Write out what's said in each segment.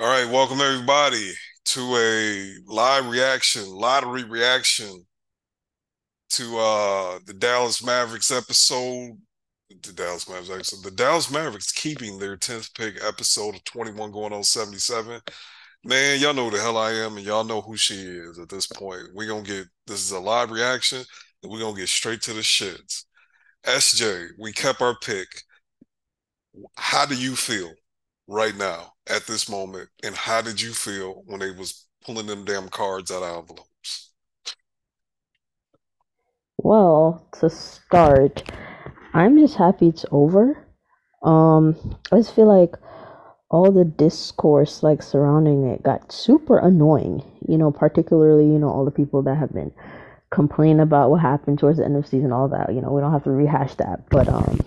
All right, welcome everybody to a live reaction, lottery reaction to uh the Dallas Mavericks episode. The Dallas Mavericks episode. The Dallas Mavericks keeping their 10th pick episode of 21 going on 77. Man, y'all know who the hell I am, and y'all know who she is at this point. We're gonna get this is a live reaction, and we're gonna get straight to the shits. SJ, we kept our pick. How do you feel right now at this moment, and how did you feel when they was pulling them damn cards out of envelopes? Well, to start, I'm just happy it's over. Um, I just feel like all the discourse like surrounding it got super annoying. You know, particularly you know all the people that have been complaining about what happened towards the end of season, all that. You know, we don't have to rehash that, but um,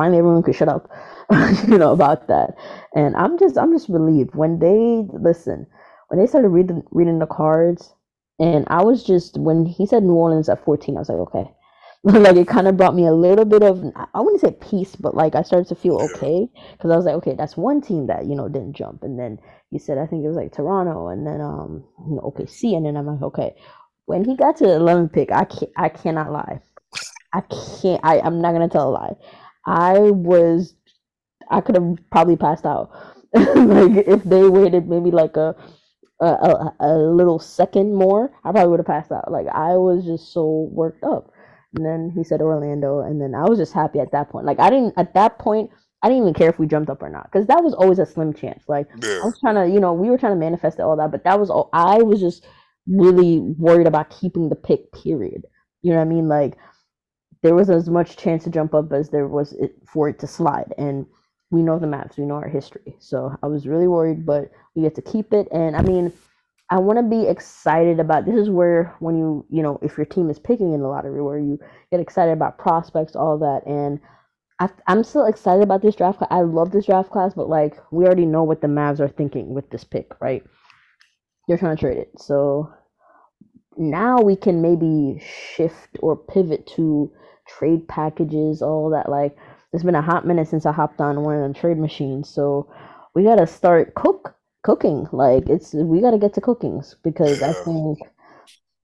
finally everyone could shut up, you know, about that. And I'm just I'm just relieved when they listen when they started reading reading the cards, and I was just when he said New Orleans at 14, I was like, okay. like it kind of brought me a little bit of I wouldn't say peace, but like I started to feel okay because I was like, okay, that's one team that you know didn't jump, and then he said I think it was like Toronto, and then um you know OKC, and then I'm like, okay. When he got to the 11 pick, I can't I cannot lie. I can't. I I'm not gonna tell a lie. I was I could have probably passed out. like if they waited maybe like a, a a little second more, I probably would have passed out. Like I was just so worked up. And then he said Orlando, and then I was just happy at that point. Like I didn't at that point. I didn't even care if we jumped up or not because that was always a slim chance. Like yeah. I was trying to, you know, we were trying to manifest all that, but that was all. I was just really worried about keeping the pick. Period. You know what I mean? Like there was as much chance to jump up as there was for it to slide. And we know the maps, we know our history. So I was really worried, but we get to keep it. And I mean, I want to be excited about this is where when you you know if your team is picking in the lottery where you get excited about prospects all that and I, am still excited about this draft class. I love this draft class, but like we already know what the Mavs are thinking with this pick, right? They're trying to trade it, so now we can maybe shift or pivot to trade packages, all that. Like, it's been a hot minute since I hopped on one of the trade machines, so we gotta start cook cooking. Like, it's we gotta get to cookings because I think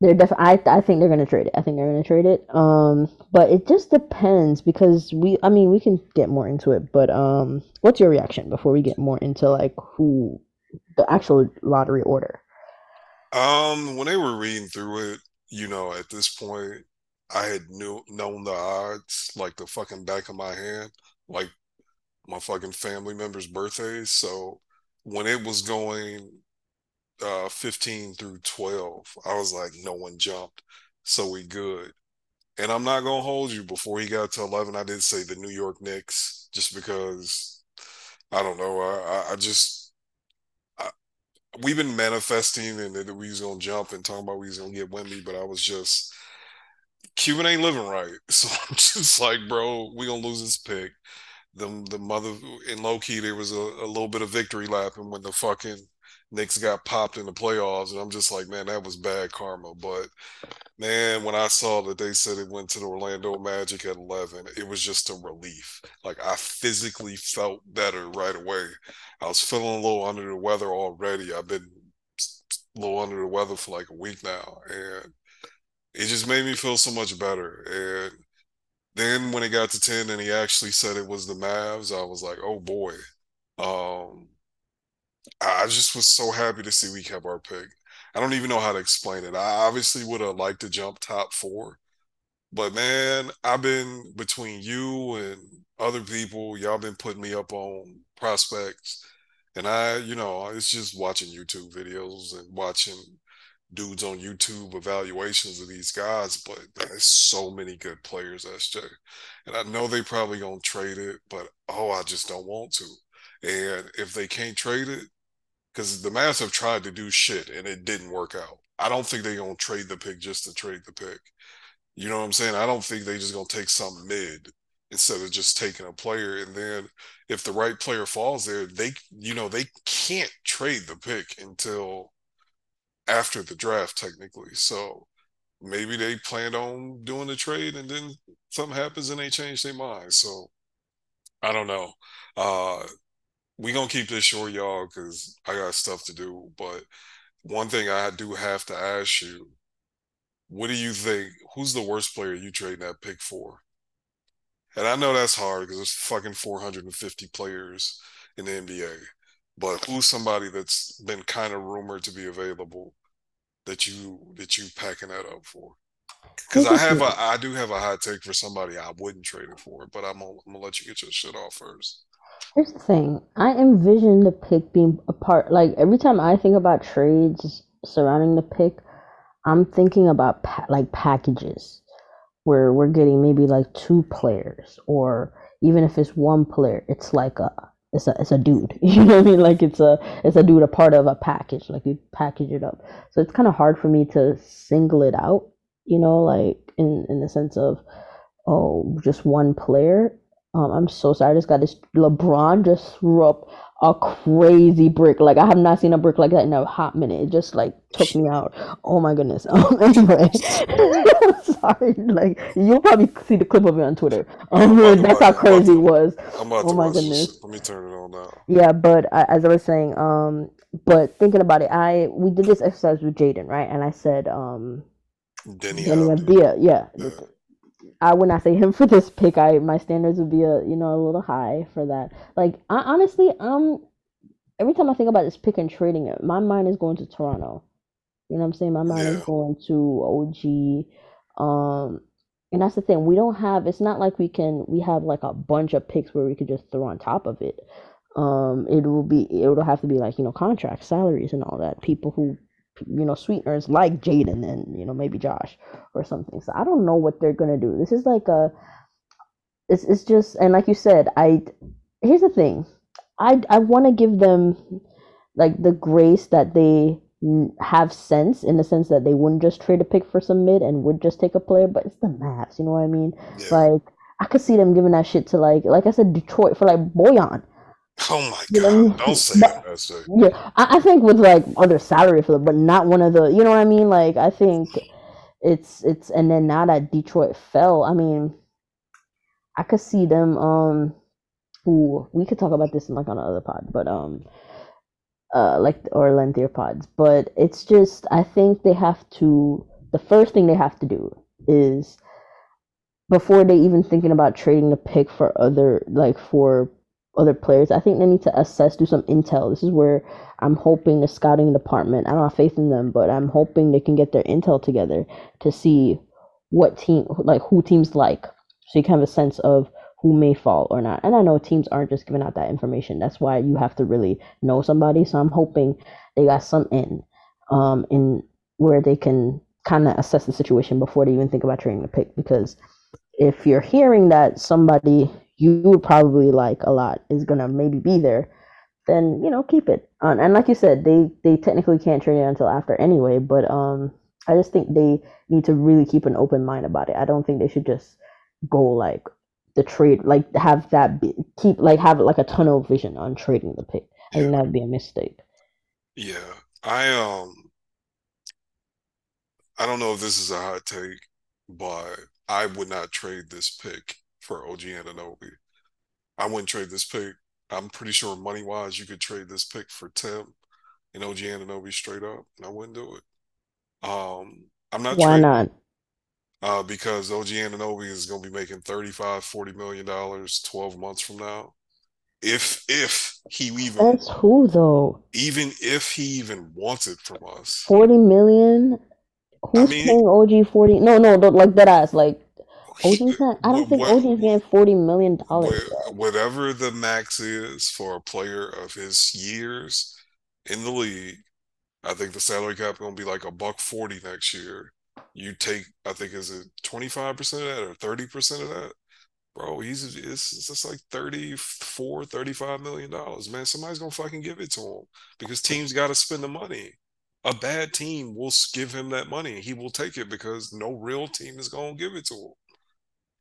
they're definitely. I I think they're gonna trade it. I think they're gonna trade it. Um, but it just depends because we. I mean, we can get more into it, but um, what's your reaction before we get more into like who the actual lottery order? Um, when they were reading through it, you know, at this point, I had knew known the odds like the fucking back of my hand, like my fucking family members' birthdays. So when it was going uh 15 through 12, I was like, no one jumped. So we good. And I'm not gonna hold you. Before he got to 11, I did say the New York Knicks, just because I don't know. I, I just I, we've been manifesting and that we was gonna jump and talking about we was gonna get Wemby, but I was just Cuban ain't living right. So I'm just like, bro, we gonna lose this pick. The the mother in low key there was a, a little bit of victory lapping when the fucking Knicks got popped in the playoffs, and I'm just like, man, that was bad karma. But man, when I saw that they said it went to the Orlando Magic at 11, it was just a relief. Like I physically felt better right away. I was feeling a little under the weather already. I've been a little under the weather for like a week now, and it just made me feel so much better. And then when it got to 10 and he actually said it was the Mavs, I was like, oh boy. Um, I just was so happy to see we kept our pick. I don't even know how to explain it. I obviously would have liked to jump top four, but man, I've been between you and other people, y'all been putting me up on prospects. And I, you know, it's just watching YouTube videos and watching dudes on YouTube evaluations of these guys, but there's so many good players, SJ. And I know they probably gonna trade it, but oh, I just don't want to. And if they can't trade it, because the Mavs have tried to do shit and it didn't work out. I don't think they're gonna trade the pick just to trade the pick. You know what I'm saying? I don't think they just gonna take some mid instead of just taking a player. And then if the right player falls there, they you know, they can't trade the pick until after the draft, technically. So maybe they planned on doing the trade and then something happens and they change their mind. So I don't know. Uh, we gonna keep this short, y'all, because I got stuff to do. But one thing I do have to ask you: What do you think? Who's the worst player you trading that pick for? And I know that's hard because there's fucking 450 players in the NBA. But who's somebody that's been kind of rumored to be available that you that you packing that up for? Because I have a I do have a hot take for somebody I wouldn't trade it for, but I'm gonna, I'm gonna let you get your shit off first. Here's the thing. I envision the pick being a part. Like every time I think about trades surrounding the pick, I'm thinking about pa- like packages where we're getting maybe like two players, or even if it's one player, it's like a it's a it's a dude. You know what I mean? Like it's a it's a dude a part of a package. Like you package it up. So it's kind of hard for me to single it out. You know, like in in the sense of oh just one player. Um, I'm so sorry. I just got this. LeBron just threw up a crazy brick. Like I have not seen a brick like that in a hot minute. It just like took me out. Oh my goodness. Um, anyway, sorry. Like you'll probably see the clip of it on Twitter. Um, that's how crazy it was. Oh my goodness. Let me turn it on now. Yeah, but I, as I was saying, um, but thinking about it, I we did this exercise with Jaden, right? And I said, um, Deni Avdija. Abdia, yeah, Yeah. I would not say him for this pick. I my standards would be a you know a little high for that. Like I honestly, um, every time I think about this pick and trading it, my mind is going to Toronto. You know what I'm saying? My mind is going to OG. Um, and that's the thing. We don't have. It's not like we can. We have like a bunch of picks where we could just throw on top of it. Um, it will be. It will have to be like you know contracts, salaries, and all that. People who, you know, sweeteners like Jaden and you know maybe Josh or something. So I don't know what they're gonna do. This is like a. It's it's just and like you said, I. Here's the thing. I I want to give them like the grace that they have sense in the sense that they wouldn't just trade a pick for some mid and would just take a player, but it's the Mavs, you know what I mean? Yeah. Like I could see them giving that shit to like like I said Detroit for like Bojan. Oh my You know God. Don't say that, But yeah, I, I think with like other salary for them, but not one of the you know what I mean? Like I think it's it's and then now that Detroit fell, I mean I could see them um who we could talk about this in like on another pod, but um uh like or lengthier pods but it's just i think they have to the first thing they have to do is before they even thinking about trading the pick for other like for other players. I think they need to assess do some intel. This is where i'm hoping the scouting department i don't have faith in them but i'm hoping they can get their intel together to see what team like who teams like. So you can have a sense of who may fall or not. And i know teams aren't just giving out that information. That's why you have to really know somebody. So i'm hoping they got some in um in where they can kind of assess the situation before they even think about trading the pick. Because if you're hearing that somebody you would probably like a lot is gonna maybe be there, then you know keep it. Um, and like you said, they they technically can't trade it until after anyway. But um, I just think they need to really keep an open mind about it. I don't think they should just go like the trade, like have that be, keep like have like a tunnel vision on trading the pick. I Yeah. think that would be a mistake. Yeah. I um I don't know if this is a hot take, but I would not trade this pick for OG Anunoby. I wouldn't trade this pick. I'm pretty sure money wise you could trade this pick for Tim and OG Anunoby straight up, and I wouldn't do it. Um I'm not Why trading not? uh because OG Anunoby is gonna be making 35, 40 million dollars 12 months from now. If if he even That's who though. even if he even wants it from us. Forty million. I Who's mean, paying OG forty? No, no, don't like that ass. Like OG's not. I don't what, think OG's getting forty million dollars whatever the max is for a player of his years in the league, I think the salary cap going to be like a buck 40 next year. You take, I think, is it 25% of that or 30% of that? Bro, he's it's, it's just like 34, 35 million dollars. Man, somebody's gonna fucking give it to him because teams got to spend the money. A bad team will give him that money. He will take it because no real team is gonna give it to him.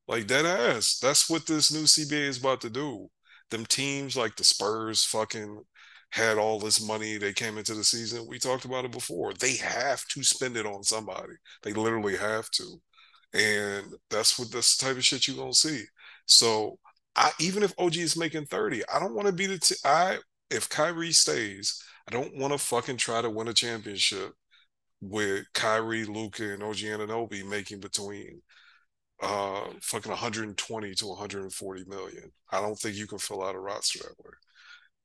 Like that ass. That's what this new CBA is about to do. Them teams like the Spurs fucking had all this money. They came into the season. We talked about it before. They have to spend it on somebody. They literally have to. And that's what that's the type of shit you're gonna see. So I even if OG is making 30, I don't want to be the t- I if Kyrie stays, I don't want to fucking try to win a championship with Kyrie, Luka, and OG Anunoby making between uh fucking 120 to 140 million. I don't think you can fill out a roster that way.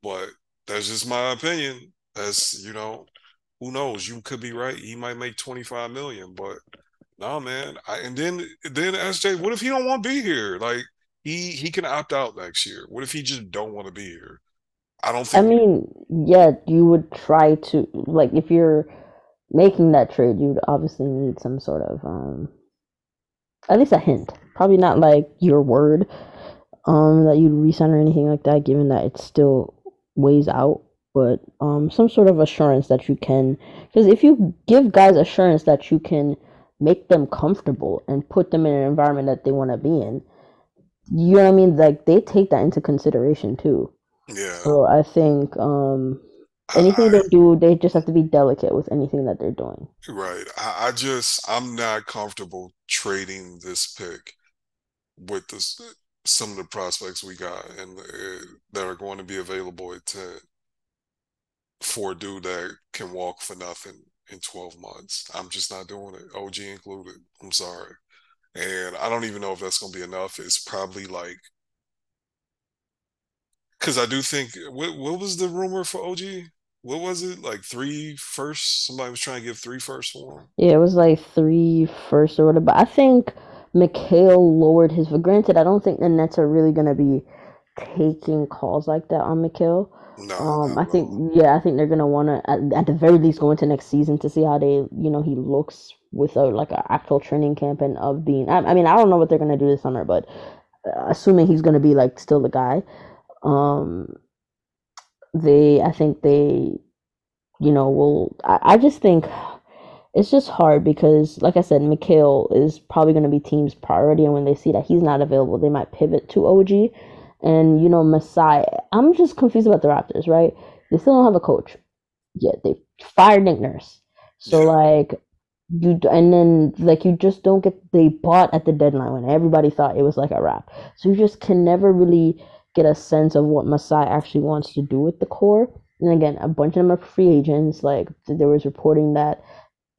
But that's just my opinion. That's you know, who knows? You could be right. He might make 25 million, but no, nah, man. I, and then then SJ, what if he don't want to be here? Like he he can opt out next year. What if he just don't want to be here? I don't I mean, yeah, you would try to like if you're making that trade, you'd obviously need some sort of um at least a hint. Probably not like your word um that you'd resign or anything like that, given that it's still ways out. But um some sort of assurance that you can because if you give guys assurance that you can make them comfortable and put them in an environment that they want to be in, you know what I mean? Like they take that into consideration too. Yeah, So I think um anything they do, they just have to be delicate with anything that they're doing. right. I, I just I'm not comfortable trading this pick with this some of the prospects we got and uh, that are going to be available at 10 for a dude that can walk for nothing in 12 months. I'm just not doing it, OG included. I'm sorry. And I don't even know if that's going to be enough. It's probably like, because I do think, what, what was the rumor for OG? What was it? Like three first? Somebody was trying to give three first for him. Yeah, it was like three first or whatever. But I think Mikal lowered his. But granted, I don't think the Nets are really gonna be taking calls like that on Mikal. No, Um, I think yeah, I think they're gonna wanna at, at the very least go into next season to see how they you know he looks with a like an actual training camp and of being. I, I mean, I don't know what they're gonna do this summer, but uh, assuming he's gonna be like still the guy, um, they I think they you know will. I, I just think it's just hard because, like I said, Mikal is probably going to be team's priority, and when they see that he's not available, they might pivot to OG. And you know, Masai, I'm just confused about the Raptors, right? They still don't have a coach yet. They fired Nick Nurse, so like you, and then like you just don't get. They bought at the deadline when everybody thought it was like a wrap, so you just can never really get a sense of what Masai actually wants to do with the core. And again, a bunch of them are free agents. Like there was reporting that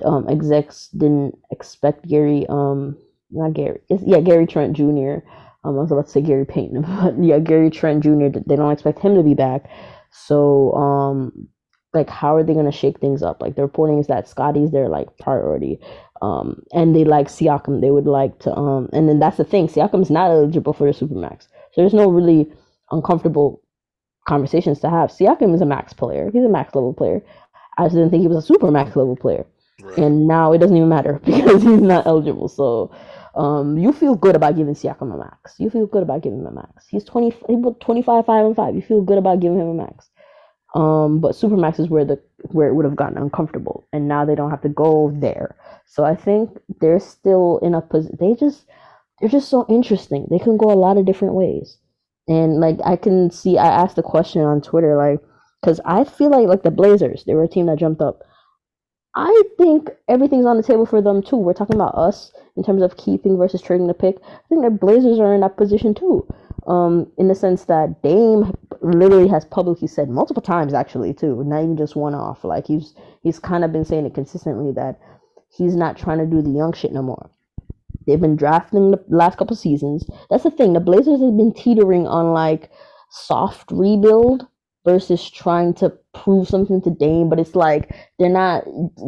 um, execs didn't expect Gary, um, not Gary, yeah, Gary Trent Jr. Um, I was about to say Gary Payton, but yeah, Gary Trent Jr. They don't expect him to be back. So, um, like, how are they gonna shake things up? Like, the reporting is that Scotty's their like priority, um, and they like Siakam. They would like to, um, and then that's the thing. Siakam's not eligible for the supermax, so there's no really uncomfortable conversations to have. Siakam is a max player. He's a max level player. I just didn't think he was a super max level player right. and now it doesn't even matter because he's not eligible. So um, you feel good about giving Siakam a max. You feel good about giving him a max. He's 20, he 25, 5 and 5. You feel good about giving him a max. Um, but Supermax is where the where it would have gotten uncomfortable, and now they don't have to go there. So I think they're still in a position. They just they're just so interesting. They can go a lot of different ways, and like I can see. I asked the question on Twitter, like, because I feel like like the Blazers, they were a team that jumped up I think everything's on the table for them too. We're talking about us in terms of keeping versus trading the pick. I think the Blazers are in that position too. Um, in the sense that Dame literally has publicly said multiple times actually too, not even just one off. Like he's he's kind of been saying it consistently that he's not trying to do the young shit no more. They've been drafting the last couple seasons. That's the thing. The Blazers have been teetering on like soft rebuild versus trying to prove something to Dame, but it's like they're not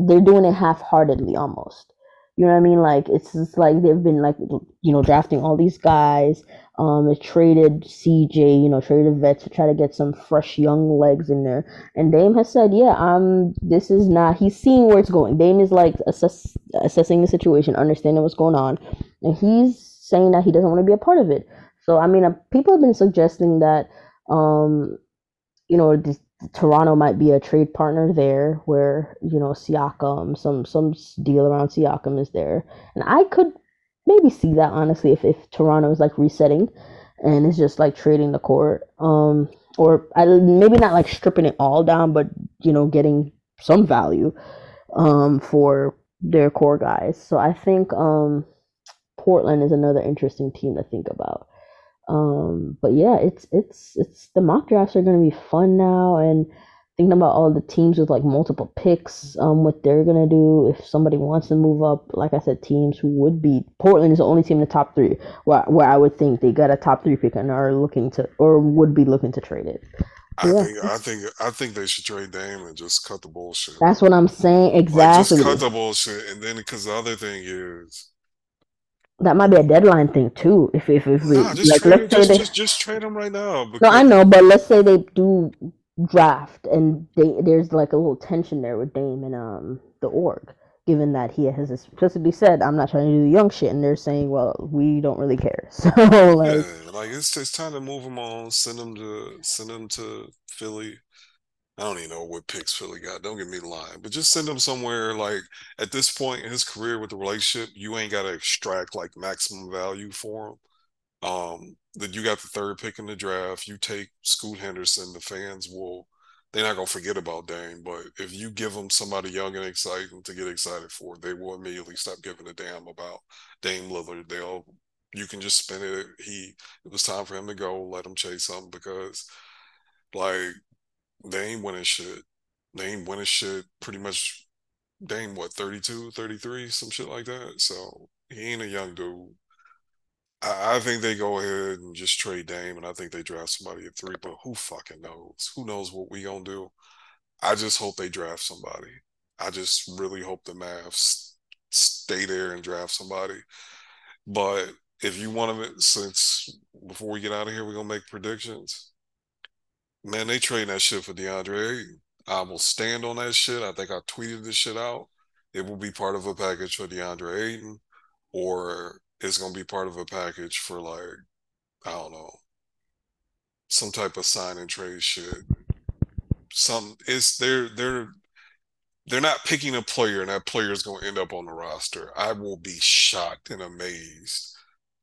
they're doing it half heartedly almost. You know what I mean? Like it's just like they've been like you know drafting all these guys. Um, they traded CJ, you know, traded vets to try to get some fresh young legs in there. And Dame has said, yeah, um, this is not. He's seeing where it's going. Dame is like assess, assessing the situation, understanding what's going on, and he's saying that he doesn't want to be a part of it. So I mean, uh, people have been suggesting that um, you know, this, Toronto might be a trade partner there, where you know Siakam, some some deal around Siakam is there, and I could maybe see that honestly if if Toronto is like resetting, and it's just like trading the court, um, or I, maybe not like stripping it all down, but you know getting some value, um, for their core guys. So I think um Portland is another interesting team to think about. Um, but yeah, it's it's it's the mock drafts are gonna be fun now, and thinking about all the teams with like multiple picks, um, what they're gonna do if somebody wants to move up. Like I said, teams who would be Portland is the only team in the top three where where I would think they got a top three pick and are looking to or would be looking to trade it. I Yeah, think I think I think they should trade Dame and just cut the bullshit. that's what I'm saying Like just cut the bullshit, and then because the other thing is, That might be a deadline thing too. If if if we nah, just like, trade let's say Just they just just trade him right now No, I know, but let's say they do draft and they, there's like a little tension there with Dame and um the org, given that he has explicitly said, "I'm not trying to do the young shit," and they're saying, "Well, we don't really care." So like, yeah, like it's it's time to move them on. Send them to send him to Philly. I don't even know what picks Philly got. Don't get me lying, but just send him somewhere. Like at this point in his career with the relationship, you ain't got to extract like maximum value for him. Um, that you got the third pick in the draft. You take Scoot Henderson. The fans will. They're not gonna forget about Dame, but if you give them somebody young and exciting to get excited for, they will immediately stop giving a damn about Dame Lillard. They'll you can just spin it. He it was time for him to go. Let him chase something because like they ain't winning shit. They ain't winning shit pretty much. Dame what 32, 33, some shit like that. So he ain't a young dude. I, I think they go ahead and just trade Dame, and I think they draft somebody at three. But who fucking knows? Who knows what we gonna do? I just hope they draft somebody. I just really hope the Mavs stay there and draft somebody. But if you want to, since before we get out of here, we're gonna make predictions. Man, they trading that shit for DeAndre. I will stand on that shit. I think I tweeted this shit out. It will be part of a package for DeAndre Ayton, or it's gonna be part of a package for like I don't know some type of sign and trade shit. Some it's they're they're they're not picking a player and that player is to end up on the roster. I will be shocked and amazed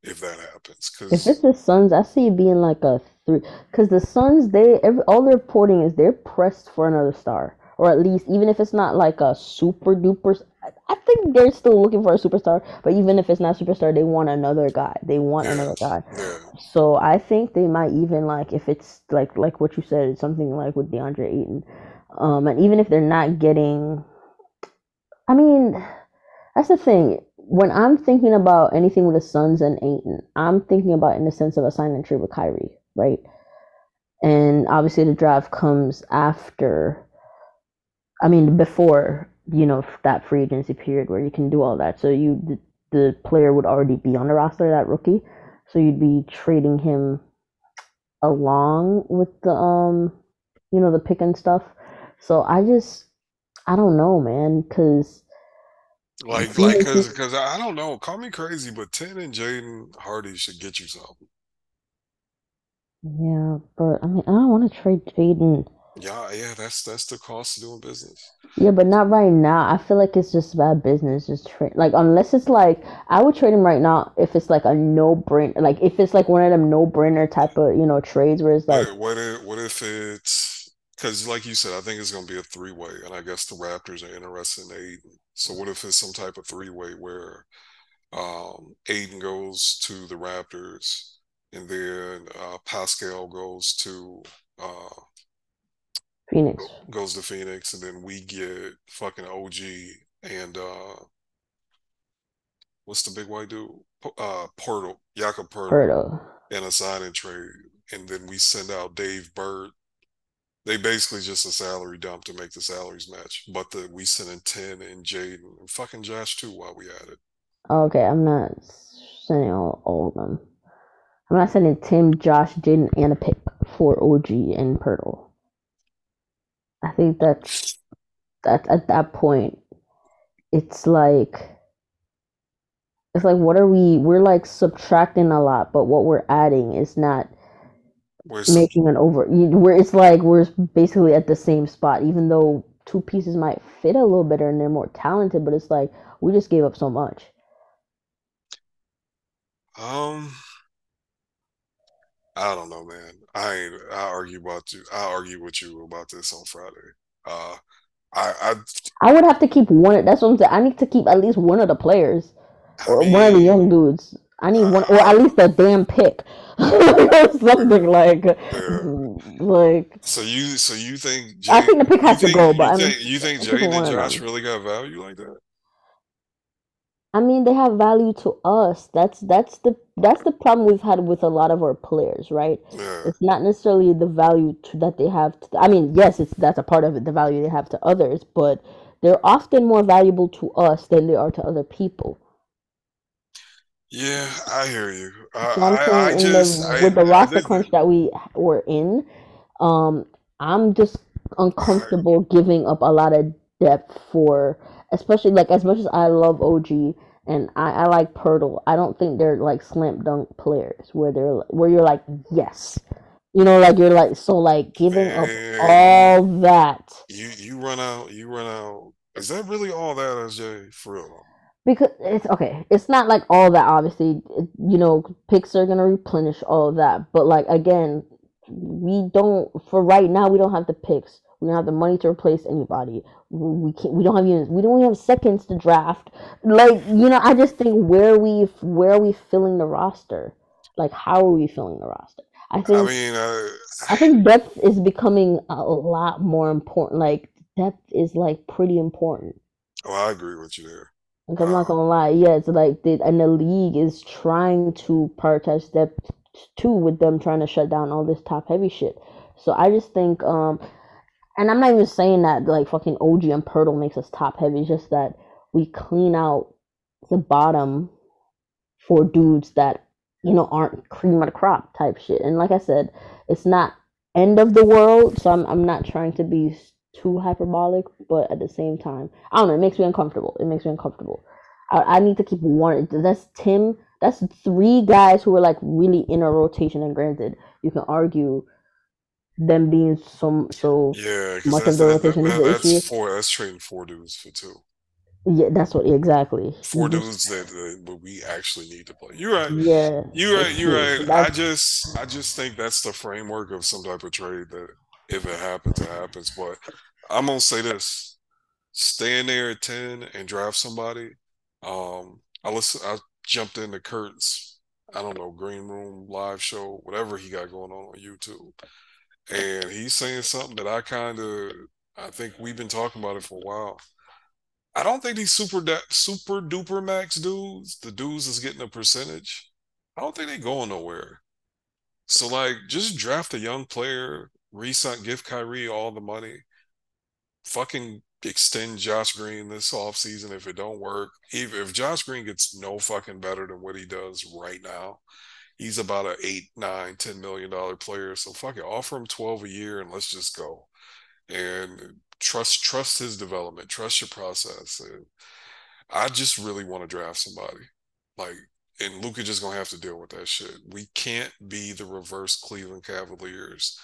if that happens Cause if it's the Suns, I see it being like a three, because the Suns, they every, all they're reporting is they're pressed for another star, or at least even if it's not like a super duper. I I think they're still looking for a superstar, but even if it's not a superstar, they want another guy. They want yeah, another guy. yeah, So I think they might even like if it's like like what you said, something like with DeAndre Ayton, um, and even if they're not getting, I mean, that's the thing. When I'm thinking about anything with the Suns and Ayton, I'm thinking about in the sense of a sign and trade with Kyrie, right? And obviously the draft comes after, I mean, before you know that free agency period where you can do all that. So you the, the player would already be on the roster, that rookie. So you'd be trading him along with the um you know the pick and stuff. So I just I don't know, man, because like like because because I don't know. Call me crazy, but Ten and Jaden Hardy should get you something. Yeah, but I mean I don't want to trade Jaden. Yeah, yeah, that's that's the cost of doing business. Yeah, but not right now. I feel like it's just bad business. Just trade like unless it's like I would trade him right now if it's like a no brain like if it's like one of them no brainer type of you know trades where it's like What what if what if it's because like you said, I think it's gonna be a three way, and I guess the Raptors are interested in Ayton. So what if it's some type of three way where um, Ayton goes to the Raptors, and then uh, Pascal goes to uh, Phoenix goes to Phoenix, and then we get fucking OG and uh, what's the big white dude? Uh, Poeltl, Jakob Poeltl. and a sign and trade, and then we send out Dave Bird They basically just a salary dump to make the salaries match. But the we sent in ten and Jaden and fucking Josh too while we at it. Okay, I'm not sending all, all of them. I'm not sending Tim, Josh, Jaden, and a pick for OG and Poeltl. I think that's that at that point it's like it's like what are we we're like subtracting a lot but what we're adding is not Where's making an over where it's like we're basically at the same spot even though two pieces might fit a little better and they're more talented but it's like we just gave up so much um I don't know, man. I I argue about you. I argue with you about this on Friday. Uh I I i would have to keep one that's what i'm saying i need to keep at least one of the players I or one of the young dudes I need one, or at least a damn pick, something like, yeah. like. So you so you think I think the pick has to think go, you but I mean, think you think Jaden and Josh really got value like that? I mean, they have value to us. That's that's the that's the problem we've had with a lot of our players, right? Yeah. It's not necessarily the value to, that they have. To, I mean, yes, it's that's a part of it, the value they have to others, but they're often more valuable to us than they are to other people. Yeah, I hear you. So I'm I I, I the just I with the I roster crunch that we were in, um, I'm just I, uncomfortable giving up a lot of depth for, especially like as much as I love OG and I, I like Poeltl, I don't think they're like slam dunk players where they're where you're like yes, you know, like you're like so like giving up all that you you run out you run out. Is that really all that, SJ? For real? Because it's okay. It's not like all that obviously, you know, picks are gonna replenish all of that, but like again, we don't for right now we don't have the picks we don't have the money to replace anybody. We can't we don't have even we don't have seconds to draft. Like you know i just think where we where are we filling the roster? Like how are we filling the roster? I think I mean, uh, i think depth is becoming a lot more important. Like depth is like pretty important. Oh I agree with you there. Like i'm not gonna lie yeah it's like the and the league is trying to prioritize depth too with them trying to shut down all this top heavy shit so i just think um and I'm not even saying that like fucking OG and Poeltl makes us top heavy. It's just that we clean out the bottom for dudes that you know aren't cream of the crop type shit. And like I said, it's not end of the world, so I'm I'm not trying to be too hyperbolic, but at the same time, I don't know. It makes me uncomfortable. It makes me uncomfortable. I, I need to keep one. That's Tim. That's three guys who are like really in a rotation. And granted, you can argue them being so so yeah, much that's of the that, that, rotation is that- the that's issue. four. That's trading four dudes for two. Yeah, that's what exactly. Four dudes that, that we actually need to play. You're right. yeah, You're right. You're right. So I just I just think that's the framework of some type of trade that if it happens, it happens. But I'm gonna say this: stay in there at ten and draft somebody. Um, I listen. I jumped into Kurt's. I don't know Green Room live show, whatever he got going on on YouTube, and he's saying something that I kind of I think we've been talking about it for a while. I don't think these super super duper max dudes, the dudes that's getting a percentage, I don't think they going nowhere. So like, just draft a young player, resign, give Kyrie all the money, fucking extend Josh Green this offseason if it don't work. If, if Josh Green gets no fucking better than what he does right now, he's about an eight, nine, ten million dollar player. So fuck it, offer him twelve a year and let's just go. And trust trust his development, trust your process. And I just really want to draft somebody. Like, and Luka just gonna have to deal with that shit. We can't be the reverse Cleveland Cavaliers,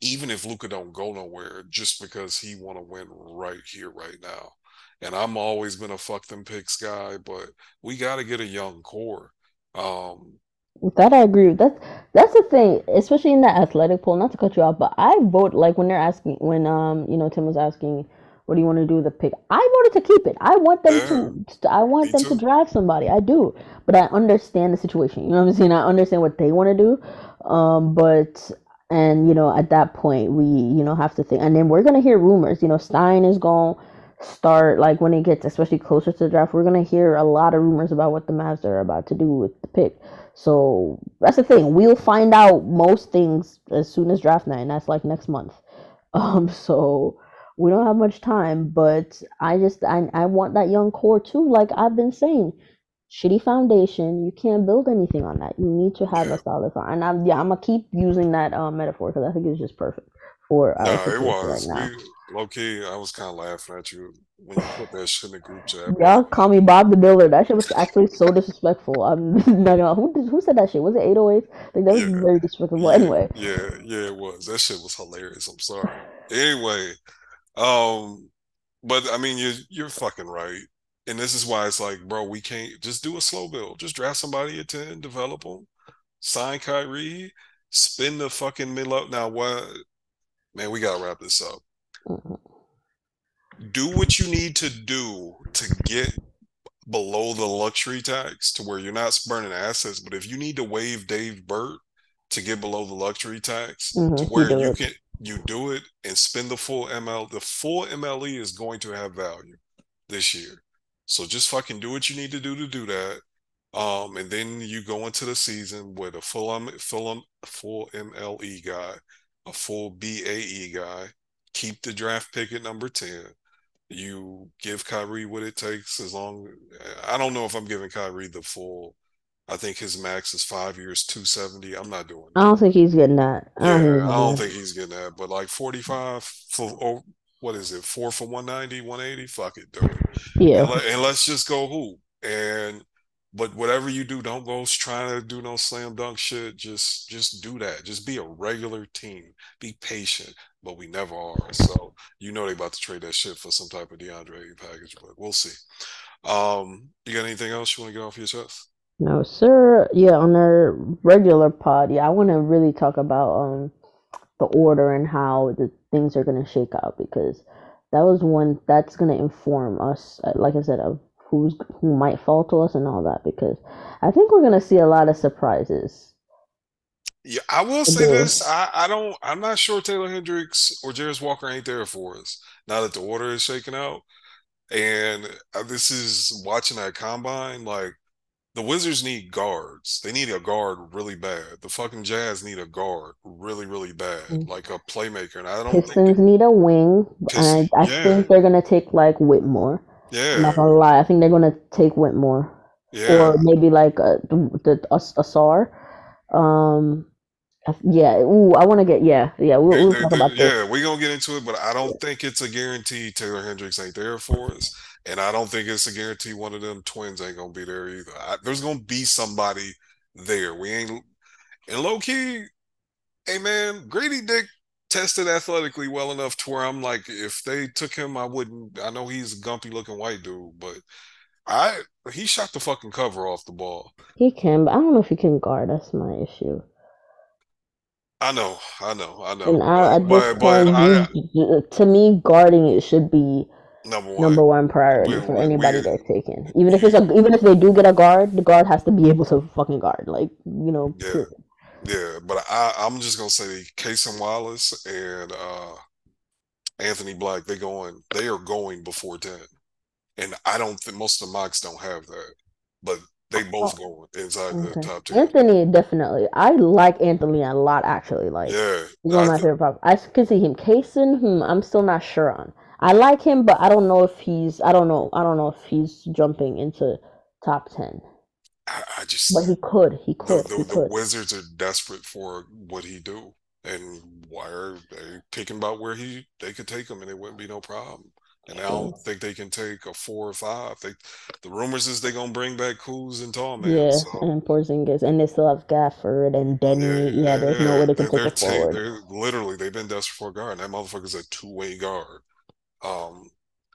even if Luka don't go nowhere, just because he want to win right here, right now. And I'm always been a fuck them picks guy, but we got to get a young core. Um, that I agree with. That's that's the thing, especially in that athletic poll. Not to cut you off, but I vote like when they're asking when um you know Tim was asking what do you want to do with the pick. I voted to keep it. I want them yeah, to I want them to too. draft somebody. I do, but I understand the situation. You know what I'm saying? I understand what they want to do, um, but and you know at that point we you know have to think, and then we're gonna hear rumors. You know Stein is to start like when it gets especially closer to the draft. We're gonna hear a lot of rumors about what the Mavs are about to do with the pick. So that's the thing. We'll find out most things as soon as draft night, and that's like next month. Um, so we don't have much time, but I just I I want that young core too. Like I've been saying, shitty foundation. You can't build anything on that. You need to have a solid foundation. And I'm yeah, I'm gonna keep using that um, metaphor because I think it's just perfect for our No, it situation right was. now. We low key, I was kind of laughing at you when you put that shit in the group chat, Y'all call me Bob the Builder. That shit was actually so disrespectful. I'm not gonna. Who did, who said that shit? Was it 808? I think that was yeah, very disrespectful. yeah, Anyway, yeah, yeah, it was. That shit was hilarious. I'm sorry. Anyway, um, but I mean, you're you're fucking right, and this is why it's like, bro, we can't just do a slow build. Just draft somebody at ten, develop them, sign Kyrie, spin the fucking middle up. Now, what? Man, we gotta wrap this up. Do what you need to do to get below the luxury tax to where you're not burning assets. But if you need to waive Dave Burt to get below the luxury tax, Mm-hmm. to where you it. can you do it and spend the full ML. The full MLE is going to have value this year. So just fucking do what you need to do to do that. Um, and then you go into the season with a full full full MLE guy, a full BAE guy. Keep the draft pick at number ten. You give Kyrie what it takes as long. I don't know if I'm giving Kyrie the full. I think his max is five years, two seventy. I'm not doing. I don't think he's getting that. I Yeah, don't think he's I getting don't that. think he's getting that. But like 45 for oh, what is it? Four for 190, 180. Fuck it, dude. Yeah. And, let, and let's just go hoop. And but whatever you do, don't go trying to do no slam dunk shit. Just just do that. Just be a regular team. Be patient. But we never are. So you know they about to trade that shit for some type of DeAndre package. But we'll see. Um, you got anything else you want to get off your chest? No, sir. Yeah, on our regular pod, yeah, I want to really talk about um the order and how the things are going to shake out because that was one that's going to inform us, uh, like I said, of who's who might fall to us and all that. Because I think we're going to see a lot of surprises. Yeah, I will say this. I, I don't I'm not sure Taylor Hendricks or Jarace Walker ain't there for us now that the order is shaking out. And uh, this is watching that combine, like the Wizards need guards. They need a guard really bad. The fucking Jazz need a guard really, really bad, Mm. like a playmaker. And I don't Pistons think need a wing, Pist- and I, I yeah. think they're going to take like Whitmore. I'm yeah, not gonna lie, I think they're going to take Whitmore. yeah, or maybe like a, the, the Ausar. Um, yeah. Ooh, I want to get yeah, yeah. We'll, They- we'll talk they- about this. yeah. We're gonna get into it, but I don't think it's a guarantee Taylor Hendricks ain't there for us, and I don't think it's a guarantee one of them twins ain't gonna be there either. I, there's gonna be somebody there. We ain't and low key. Hey man, Grady Dick tested athletically well enough to where I'm like, if they took him, I wouldn't. I know he's a gumpy looking white dude, but I he shot the fucking cover off the ball. He can, but I don't know if he can guard. That's my issue. I know, I know, I know. And I, at but but, but I point, to me, guarding it should be number one. number one priority We- for we- anybody we- they're taking. Even if it's a, even if they do get a guard, the guard has to be able to fucking guard. Like you know, Yeah. period. Yeah, but I, I'm just gonna say Cason Wallace and uh, Anthony Black. They going. They are going before ten, and I don't think most of the mocks don't have that, but they both going inside the top ten. Anthony definitely. I like Anthony a lot actually. Like Yeah, He's one of I my th- favorite props. I can see him. Cason, hmm, I'm still not sure on. I like him, but I don't know if he's. I don't know. I don't know if he's jumping into top ten. I, I just But he could. He could. the, He the could. Wizards are desperate for what he do, and why are they picking about where he they could take him, and it wouldn't be no problem. And I don't think they can take a four or five. They, the rumors is they're gonna bring back Kuz and Tall Man. Yeah, so. and Porzingis, and they still have Gafford and Deni. Yeah, there's no way they can take a forward. literally they've been desperate for a guard. And that motherfucker's a two way guard. Um,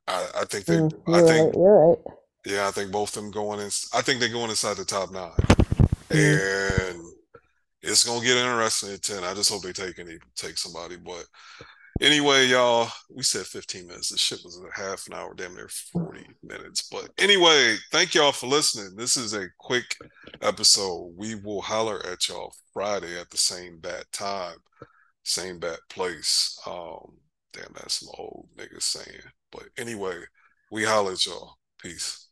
I, I think they, Mm, I you're think, right. You're right. yeah, I think both of them going in. I think they're going inside the top nine, Mm. and it's gonna get interesting at ten. I just hope they take any take somebody. But anyway, y'all, we said 15 minutes. This shit was a half an hour, damn near 40 minutes. But anyway, thank y'all for listening. This is a quick episode. We will holler at y'all Friday at the same bat time, same bat place. Um, damn, that's some old niggas saying. But anyway, we holler at y'all. Peace.